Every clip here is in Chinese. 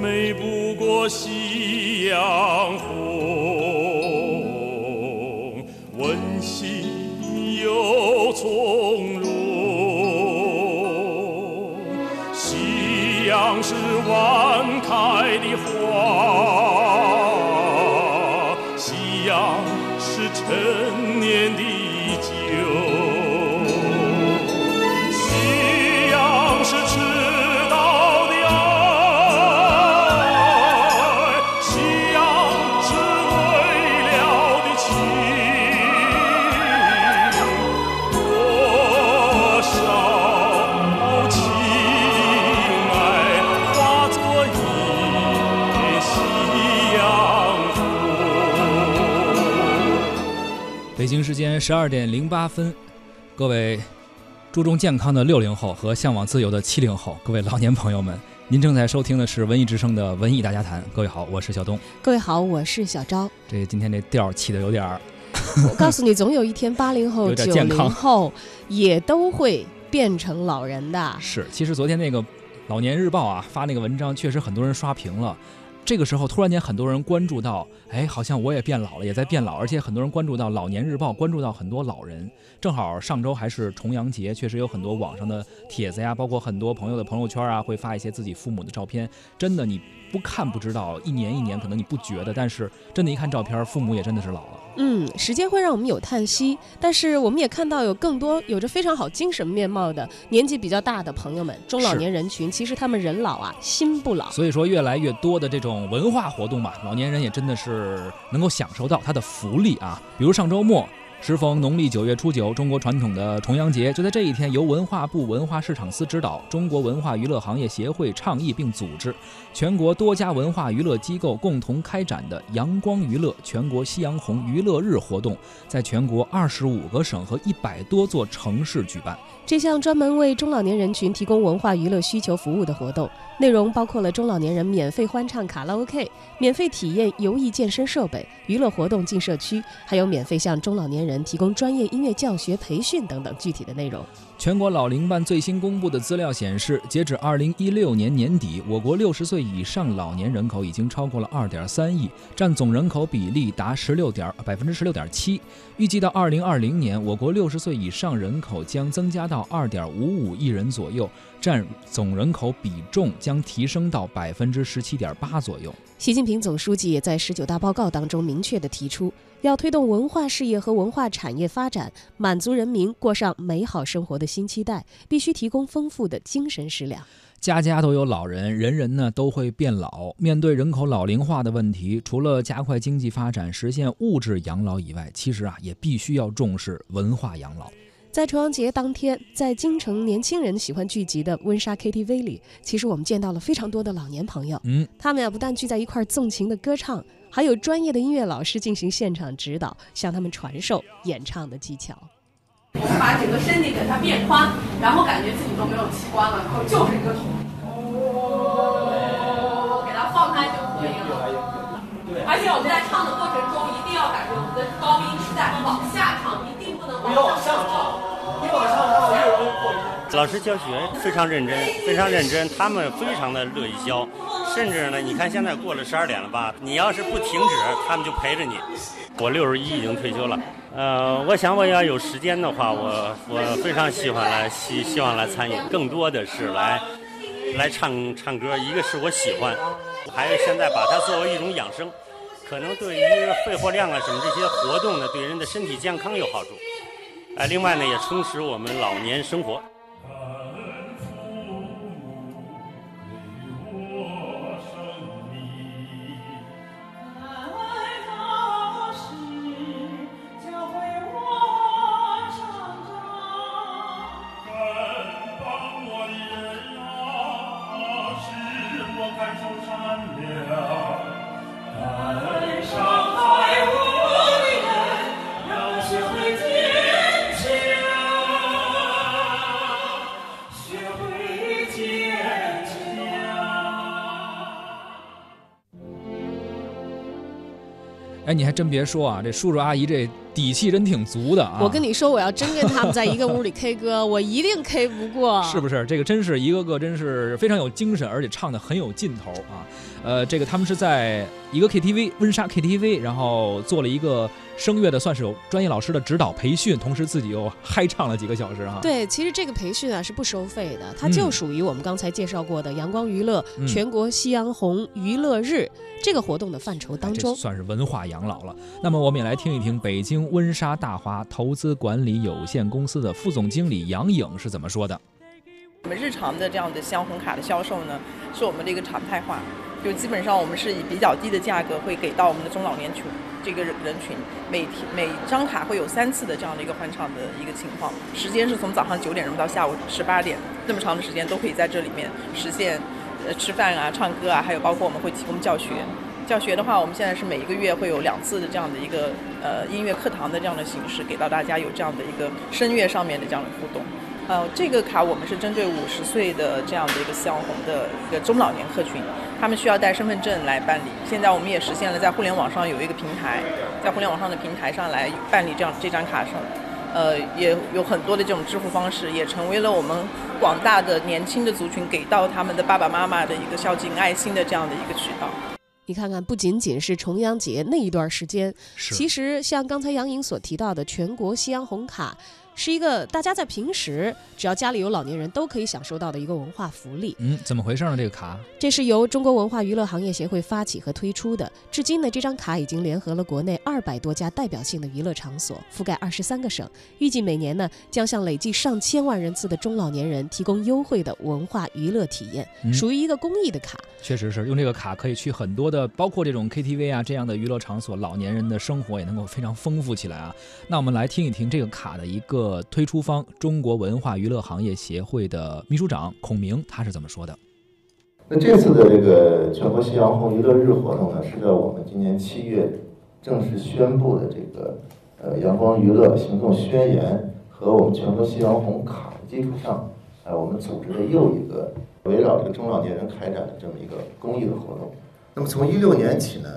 美不过夕阳红，温馨又从容。夕阳是晚十二点零八分，各位注重健康的六零后和向往自由的七零后，各位老年朋友们，您正在收听的是文艺之声的文艺大家谈。各位好，我是小东。各位好，我是小昭。这今天这调儿起的有点儿，我告诉你，总有一天八零后、九零后也都会变成老人的。是，其实昨天那个《老年日报》啊发那个文章，确实很多人刷屏了。这个时候突然间很多人关注到，哎，好像我也变老了，也在变老，而且很多人关注到《老年日报》，关注到很多老人。正好上周还是重阳节，确实有很多网上的帖子呀，包括很多朋友的朋友圈啊，会发一些自己父母的照片。真的，你不看不知道，一年一年可能你不觉得，但是真的，一看照片，父母也真的是老了。嗯，时间会让我们有叹息，但是我们也看到有更多有着非常好精神面貌的年纪比较大的朋友们，中老年人群，其实他们人老啊，心不老。所以说，越来越多的这种文化活动吧，老年人也真的是能够享受到他的福利啊。比如上周末，时逢农历九月初九，中国传统的重阳节，就在这一天，由文化部文化市场司指导，中国文化娱乐行业协会倡议并组织，全国多家文化娱乐机构共同开展的“阳光娱乐全国夕阳红娱乐日”活动，在全国二十五个省和一百多座城市举办。这项专门为中老年人群提供文化娱乐需求服务的活动，内容包括了中老年人免费欢唱卡拉 OK、免费体验游艺健身设备、娱乐活动进社区，还有免费向中老年人提供专业音乐教学培训等等具体的内容。全国老龄办最新公布的资料显示，截止二零一六年年底，我国六十岁以上老年人口已经超过了二点三亿，占总人口比例达十六点百分之十六点七。预计到二零二零年，我国六十岁以上人口将增加到二点五五亿人左右，占总人口比重将提升到百分之十七点八左右。习近平总书记也在十九大报告当中明确地提出，要推动文化事业和文化产业发展，满足人民过上美好生活的新期待，必须提供丰富的精神食粮。家家都有老人，人人呢都会变老。面对人口老龄化的问题，除了加快经济发展、实现物质养老以外，其实啊也必须要重视文化养老。在重阳节当天，在京城年轻人喜欢聚集的温莎 KTV 里，其实我们见到了非常多的老年朋友。嗯，他们呀不但聚在一块儿纵情的歌唱，还有专业的音乐老师进行现场指导，向他们传授演唱的技巧。我们把整个身体给它变宽，然后感觉自己都没有器官了，然后就是一个桶，哦，给它放开就可以了。而且我们在唱的过程老师教学非常认真，非常认真，他们非常的乐意教，甚至呢，你看现在过了十二点了吧，你要是不停止，他们就陪着你。我六十一已经退休了，呃，我想我要有时间的话，我我非常喜欢来希希望来参与，更多的是来来唱唱歌，一个是我喜欢，还有现在把它作为一种养生，可能对于肺活量啊什么这些活动呢，对人的身体健康有好处。哎，另外呢，也充实我们老年生活。哎，你还真别说啊，这叔叔阿姨这底气真挺足的啊！我跟你说，我要真跟他们在一个屋里 K 歌，我一定 K 不过，是不是？这个真是一个个真是非常有精神，而且唱的很有劲头啊！呃，这个他们是在一个 KTV 温莎 KTV，然后做了一个声乐的，算是有专业老师的指导培训，同时自己又嗨唱了几个小时哈。对，其实这个培训啊是不收费的，它就属于我们刚才介绍过的阳光娱乐全国夕阳红娱乐日这个活动的范畴当中，算是文化养老了。那么我们也来听一听北京温莎大华投资管理有限公司的副总经理杨颖是怎么说的。我们日常的这样的夕阳红卡的销售呢，是我们的一个常态化。就基本上我们是以比较低的价格会给到我们的中老年群这个人人群，每天每张卡会有三次的这样的一个欢唱的一个情况，时间是从早上九点钟到下午十八点，这么长的时间都可以在这里面实现，呃吃饭啊、唱歌啊，还有包括我们会提供教学。教学的话，我们现在是每一个月会有两次的这样的一个呃音乐课堂的这样的形式，给到大家有这样的一个声乐上面的这样的互动。呃，这个卡我们是针对五十岁的这样的一个夕阳红的一个中老年客群，他们需要带身份证来办理。现在我们也实现了在互联网上有一个平台，在互联网上的平台上来办理这样这张卡上，呃，也有很多的这种支付方式，也成为了我们广大的年轻的族群给到他们的爸爸妈妈的一个孝敬爱心的这样的一个渠道。你看看，不仅仅是重阳节那一段时间，其实像刚才杨颖所提到的全国夕阳红卡。是一个大家在平时只要家里有老年人都可以享受到的一个文化福利。嗯，怎么回事呢？这个卡，这是由中国文化娱乐行业协会发起和推出的。至今呢，这张卡已经联合了国内二百多家代表性的娱乐场所，覆盖二十三个省。预计每年呢，将向累计上千万人次的中老年人提供优惠的文化娱乐体验，属于一个公益的卡。确实是，用这个卡可以去很多的，包括这种 KTV 啊这样的娱乐场所，老年人的生活也能够非常丰富起来啊。那我们来听一听这个卡的一个。呃推出方中国文化娱乐行业协会的秘书长孔明，他是怎么说的？那这次的这个全国夕阳红娱乐日活动呢，是在我们今年七月正式宣布的这个呃阳光娱乐行动宣言和我们全国夕阳红卡的基础上，哎，我们组织的又一个围绕这个中老年人开展的这么一个公益的活动。那么从一六年起呢？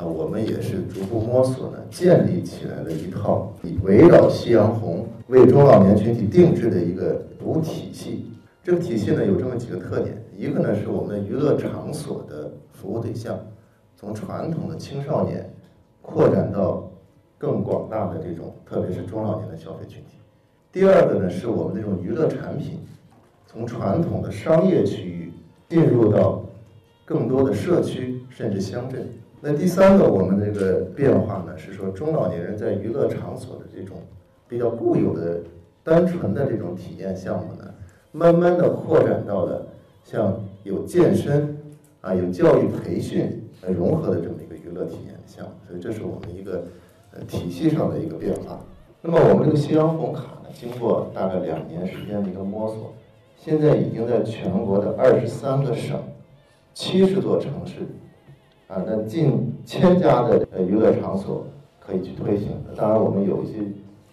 啊，我们也是逐步摸索呢，建立起来了一套以围绕夕阳红为中老年群体定制的一个服务体系。这个体系呢有这么几个特点：一个呢是我们的娱乐场所的服务对象，从传统的青少年扩展到更广大的这种，特别是中老年的消费群体；第二个呢是我们这种娱乐产品，从传统的商业区域进入到更多的社区甚至乡镇。那第三个，我们这个变化呢，是说中老年人在娱乐场所的这种比较固有的、单纯的这种体验项目呢，慢慢的扩展到了像有健身啊、有教育培训呃融合的这么一个娱乐体验项目。所以这是我们一个呃体系上的一个变化。那么我们这个夕阳红卡呢，经过大概两年时间的一个摸索，现在已经在全国的二十三个省、七十座城市。啊，那近千家的呃娱乐场所可以去推行。当然，我们有一些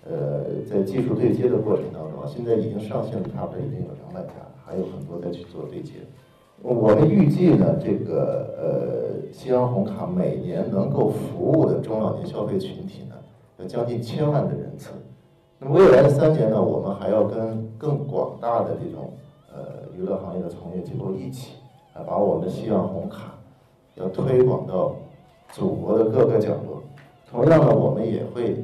呃在技术对接的过程当中，现在已经上线的差不多已经有两百家，还有很多在去做对接。我们预计呢，这个呃夕阳红卡每年能够服务的中老年消费群体呢，有将近千万的人次。那么未来的三年呢，我们还要跟更广大的这种呃娱乐行业的从业机构一起，啊，把我们的夕阳红卡。要推广到祖国的各个角落。同样呢，我们也会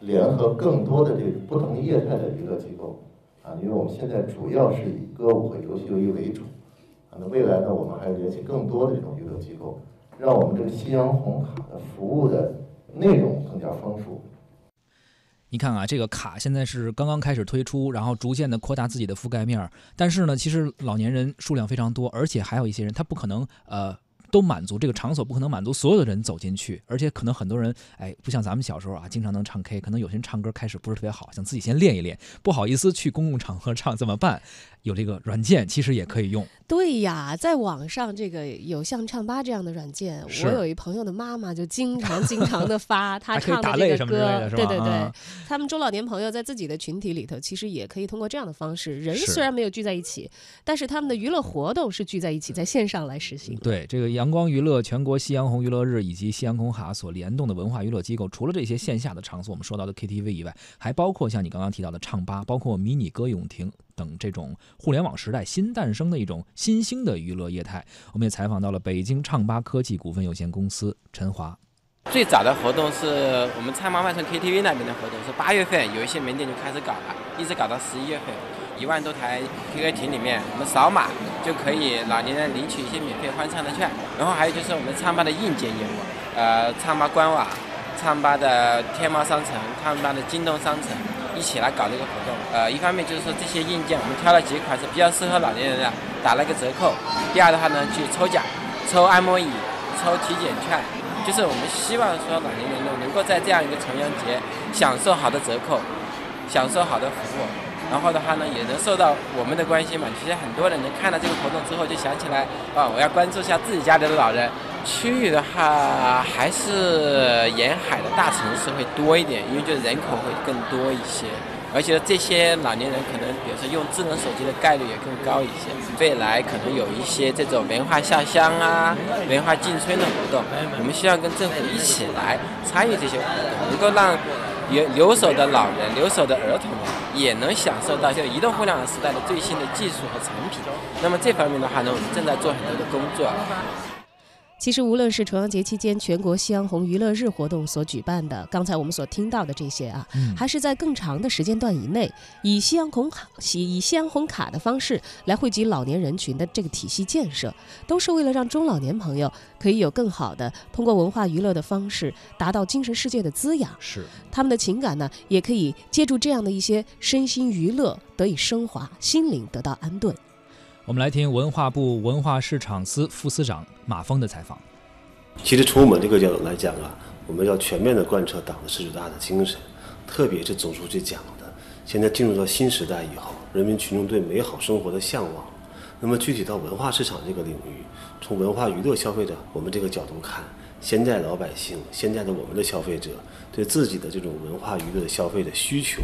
联合更多的这不同业态的娱乐机构啊，因为我们现在主要是以歌舞和游戏游戏为主啊。那未来呢，我们还联系更多的这种娱乐机构，让我们这个夕阳红卡的服务的内容更加丰富。你看啊，这个卡现在是刚刚开始推出，然后逐渐的扩大自己的覆盖面儿但是呢，其实老年人数量非常多，而且还有一些人他不可能呃。都满足这个场所不可能满足所有的人走进去，而且可能很多人哎，不像咱们小时候啊，经常能唱 K，可能有些人唱歌开始不是特别好，想自己先练一练，不好意思去公共场合唱怎么办？有这个软件其实也可以用。对呀，在网上这个有像唱吧这样的软件，我有一朋友的妈妈就经常经常的发她唱的这个歌，对对对，他们中老年朋友在自己的群体里头，其实也可以通过这样的方式，人虽然没有聚在一起，但是他们的娱乐活动是聚在一起，在线上来实行。对这个要。阳光娱乐、全国夕阳红娱乐日以及夕阳红哈所联动的文化娱乐机构，除了这些线下的场所，我们说到的 KTV 以外，还包括像你刚刚提到的唱吧，包括迷你歌咏亭等这种互联网时代新诞生的一种新兴的娱乐业态。我们也采访到了北京唱吧科技股份有限公司陈华。最早的活动是我们唱吧万盛 KTV 那边的活动，是八月份有一些门店就开始搞了，一直搞到十一月份。一万多台 QQ 群里面，我们扫码就可以老年人领取一些免费欢唱的券。然后还有就是我们唱吧的硬件业务，呃，唱吧官网、唱吧的天猫商城、唱吧的京东商城一起来搞这个活动。呃，一方面就是说这些硬件我们挑了几款是比较适合老年人的，打了个折扣。第二的话呢，去抽奖，抽按摩椅、抽体检券，就是我们希望说老年人呢能够在这样一个重阳节享受好的折扣，享受好的服务。然后的话呢，也能受到我们的关心嘛。其实很多人能看到这个活动之后，就想起来啊，我要关注一下自己家里的老人。区域的话，还是沿海的大城市会多一点，因为就人口会更多一些。而且这些老年人可能，比如说用智能手机的概率也更高一些。未来可能有一些这种文化下乡啊、文化进村的活动，我们希望跟政府一起来参与这些活动，能够让。留留守的老人、留守的儿童也能享受到这移动互联网时代的最新的技术和产品。那么这方面的话呢，我们正在做很多的工作。其实，无论是重阳节期间全国夕阳红娱乐日活动所举办的，刚才我们所听到的这些啊，还是在更长的时间段以内，以夕阳红卡、以夕阳红卡的方式来惠及老年人群的这个体系建设，都是为了让中老年朋友可以有更好的通过文化娱乐的方式达到精神世界的滋养。是，他们的情感呢，也可以借助这样的一些身心娱乐得以升华，心灵得到安顿。我们来听文化部文化市场司副司长马峰的采访。其实从我们这个角度来讲啊，我们要全面的贯彻党的十九大的精神，特别是总书记讲的，现在进入到新时代以后，人民群众对美好生活的向往。那么具体到文化市场这个领域，从文化娱乐消费者我们这个角度看，现在老百姓，现在的我们的消费者对自己的这种文化娱乐的消费的需求，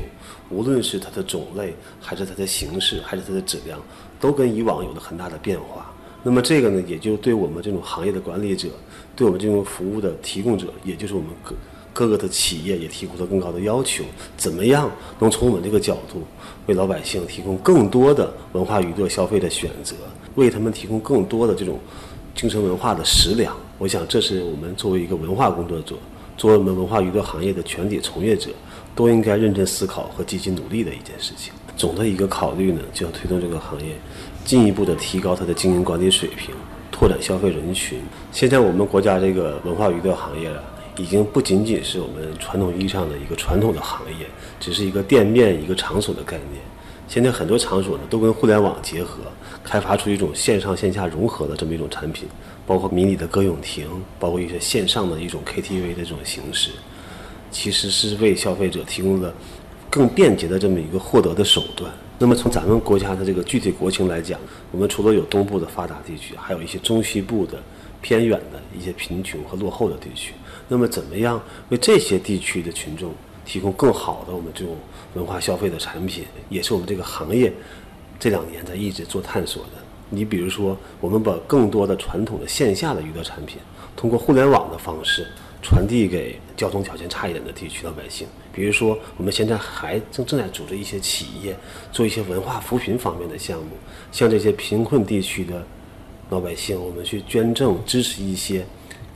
无论是它的种类，还是它的形式，还是它的质量，都跟以往有了很大的变化。那么这个呢，也就对我们这种行业的管理者，对我们这种服务的提供者，也就是我们各各个的企业，也提出了更高的要求。怎么样能从我们这个角度，为老百姓提供更多的文化娱乐消费的选择，为他们提供更多的这种精神文化的食粮？我想，这是我们作为一个文化工作者，作为我们文化娱乐行业的全体从业者，都应该认真思考和积极努力的一件事情。总的一个考虑呢，就要推动这个行业进一步的提高它的经营管理水平，拓展消费人群。现在我们国家这个文化娱乐行业。已经不仅仅是我们传统意义上的一个传统的行业，只是一个店面、一个场所的概念。现在很多场所呢，都跟互联网结合，开发出一种线上线下融合的这么一种产品，包括迷你的歌咏亭，包括一些线上的一种 KTV 的这种形式，其实是为消费者提供了更便捷的这么一个获得的手段。那么从咱们国家的这个具体国情来讲，我们除了有东部的发达地区，还有一些中西部的偏远的一些贫穷和落后的地区。那么，怎么样为这些地区的群众提供更好的我们这种文化消费的产品，也是我们这个行业这两年在一直做探索的。你比如说，我们把更多的传统的线下的娱乐产品，通过互联网的方式传递给交通条件差一点的地区老百姓。比如说，我们现在还正正在组织一些企业做一些文化扶贫方面的项目，向这些贫困地区的老百姓，我们去捐赠支持一些。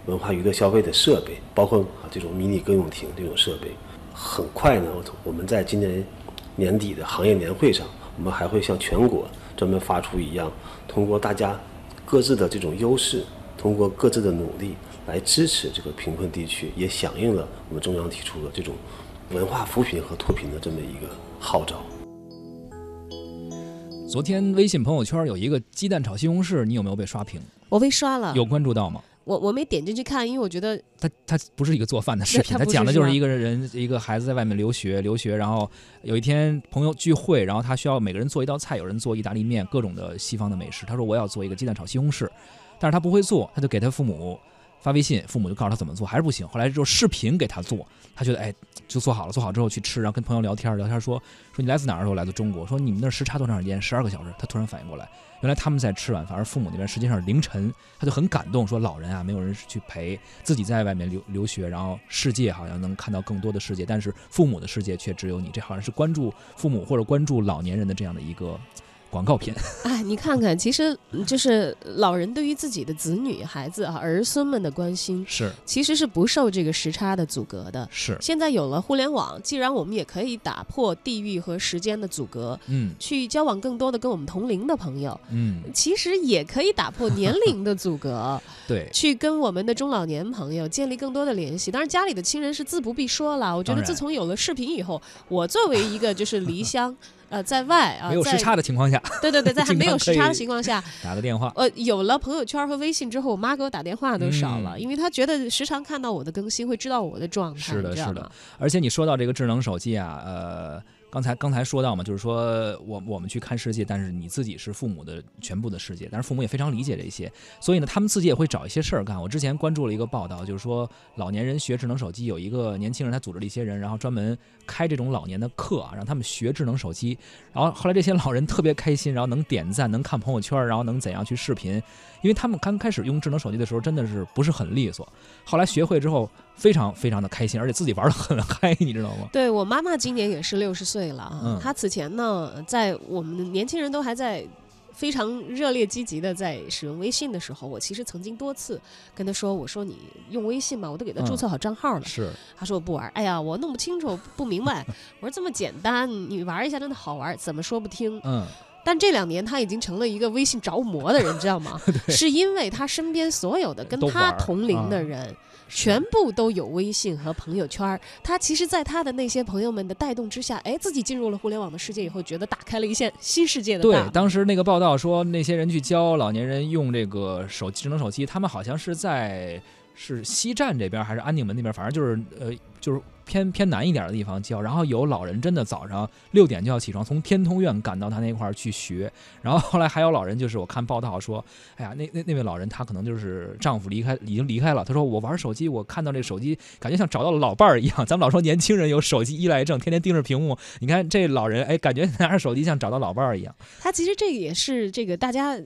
文化娱乐消费的设备，包括这种迷你歌咏亭这种设备，很快呢，我们在今年年底的行业年会上，我们还会向全国专门发出一样，通过大家各自的这种优势，通过各自的努力来支持这个贫困地区，也响应了我们中央提出的这种文化扶贫和脱贫的这么一个号召。昨天微信朋友圈有一个鸡蛋炒西红柿，你有没有被刷屏？我被刷了，有关注到吗？我我没点进去看，因为我觉得他他不是一个做饭的视频，他讲的就是一个人一个孩子在外面留学留学，然后有一天朋友聚会，然后他需要每个人做一道菜，有人做意大利面，各种的西方的美食。他说我要做一个鸡蛋炒西红柿，但是他不会做，他就给他父母发微信，父母就告诉他怎么做，还是不行。后来就视频给他做，他觉得哎，就做好了。做好之后去吃，然后跟朋友聊天，聊天说说你来自哪儿？说来自中国。说你们那时差多长时间？十二个小时。他突然反应过来，原来他们在吃晚饭，而父母那边实际上是凌晨。他就很感动，说老人啊，没有人去陪自己在外面留留学，然后世界好像能看到更多的世界，但是父母的世界却只有你。这好像是关注父母或者关注老年人的这样的一个。广告片，哎，你看看，其实就是老人对于自己的子女、孩子啊、儿孙们的关心，是其实是不受这个时差的阻隔的。是现在有了互联网，既然我们也可以打破地域和时间的阻隔，嗯，去交往更多的跟我们同龄的朋友，嗯，其实也可以打破年龄的阻隔，对，去跟我们的中老年朋友建立更多的联系。当然，家里的亲人是自不必说了。我觉得自从有了视频以后，我作为一个就是离乡。呃，在外啊，没有时差的情况下，对对对，在还没有时差的情况下，打个电话。呃，有了朋友圈和微信之后，我妈给我打电话都少了，因为她觉得时常看到我的更新，会知道我的状态。是的，是的。而且你说到这个智能手机啊，呃。刚才刚才说到嘛，就是说我我们去看世界，但是你自己是父母的全部的世界，但是父母也非常理解这些，所以呢，他们自己也会找一些事儿干。我之前关注了一个报道，就是说老年人学智能手机，有一个年轻人他组织了一些人，然后专门开这种老年的课啊，让他们学智能手机。然后后来这些老人特别开心，然后能点赞，能看朋友圈，然后能怎样去视频，因为他们刚开始用智能手机的时候真的是不是很利索，后来学会之后。非常非常的开心，而且自己玩的很嗨，你知道吗？对我妈妈今年也是六十岁了啊。她此前呢，在我们年轻人都还在非常热烈积极的在使用微信的时候，我其实曾经多次跟她说：“我说你用微信嘛，我都给她注册好账号了。”是。她说我不玩。哎呀，我弄不清楚，不明白。我说这么简单，你玩一下真的好玩，怎么说不听？嗯。但这两年他已经成了一个微信着魔的人，你知道吗？是因为他身边所有的跟他同龄的人。全部都有微信和朋友圈他其实，在他的那些朋友们的带动之下，哎，自己进入了互联网的世界以后，觉得打开了一线新世界的。对，当时那个报道说，那些人去教老年人用这个手机智能手机，他们好像是在是西站这边还是安定门那边，反正就是呃，就是。偏偏南一点的地方教，然后有老人真的早上六点就要起床，从天通苑赶到他那块儿去学。然后后来还有老人，就是我看报道说，哎呀，那那那位老人他可能就是丈夫离开，已经离开了。他说我玩手机，我看到这手机，感觉像找到了老伴儿一样。咱们老说年轻人有手机依赖症，天天盯着屏幕。你看这老人，哎，感觉拿着手机像找到老伴儿一样。他其实这个也是这个大家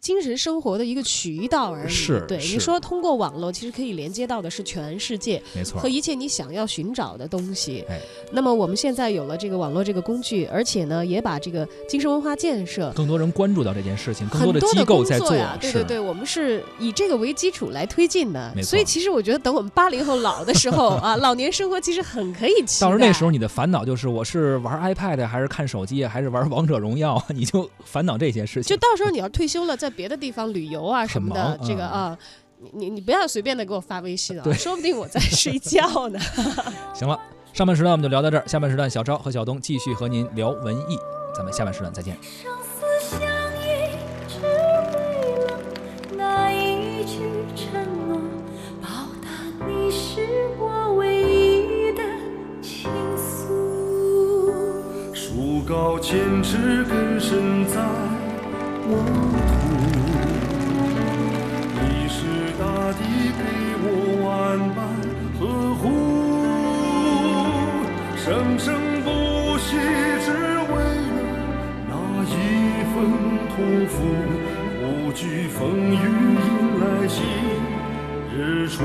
精神生活的一个渠道而已。是，对你说通过网络，其实可以连接到的是全世界，没错，和一切你想要寻。寻找的东西，那么我们现在有了这个网络这个工具，而且呢，也把这个精神文化建设，更多人关注到这件事情，更多的机构在做呀。对对对，我们是以这个为基础来推进的。所以其实我觉得，等我们八零后老的时候 啊，老年生活其实很可以期待。到时候那时候你的烦恼就是，我是玩 iPad 还是看手机，还是玩王者荣耀？你就烦恼这些事情。就到时候你要退休了，在别的地方旅游啊什么的，这个啊。你你你不要随便的给我发微信啊，说不定我在睡觉呢。行了，上半时段我们就聊到这儿，下半时段小昭和小东继续和您聊文艺，咱们下半时段再见。树高千尺，根深在我相伴呵护生生不息只为了那一份托付无惧风雨迎来新日出。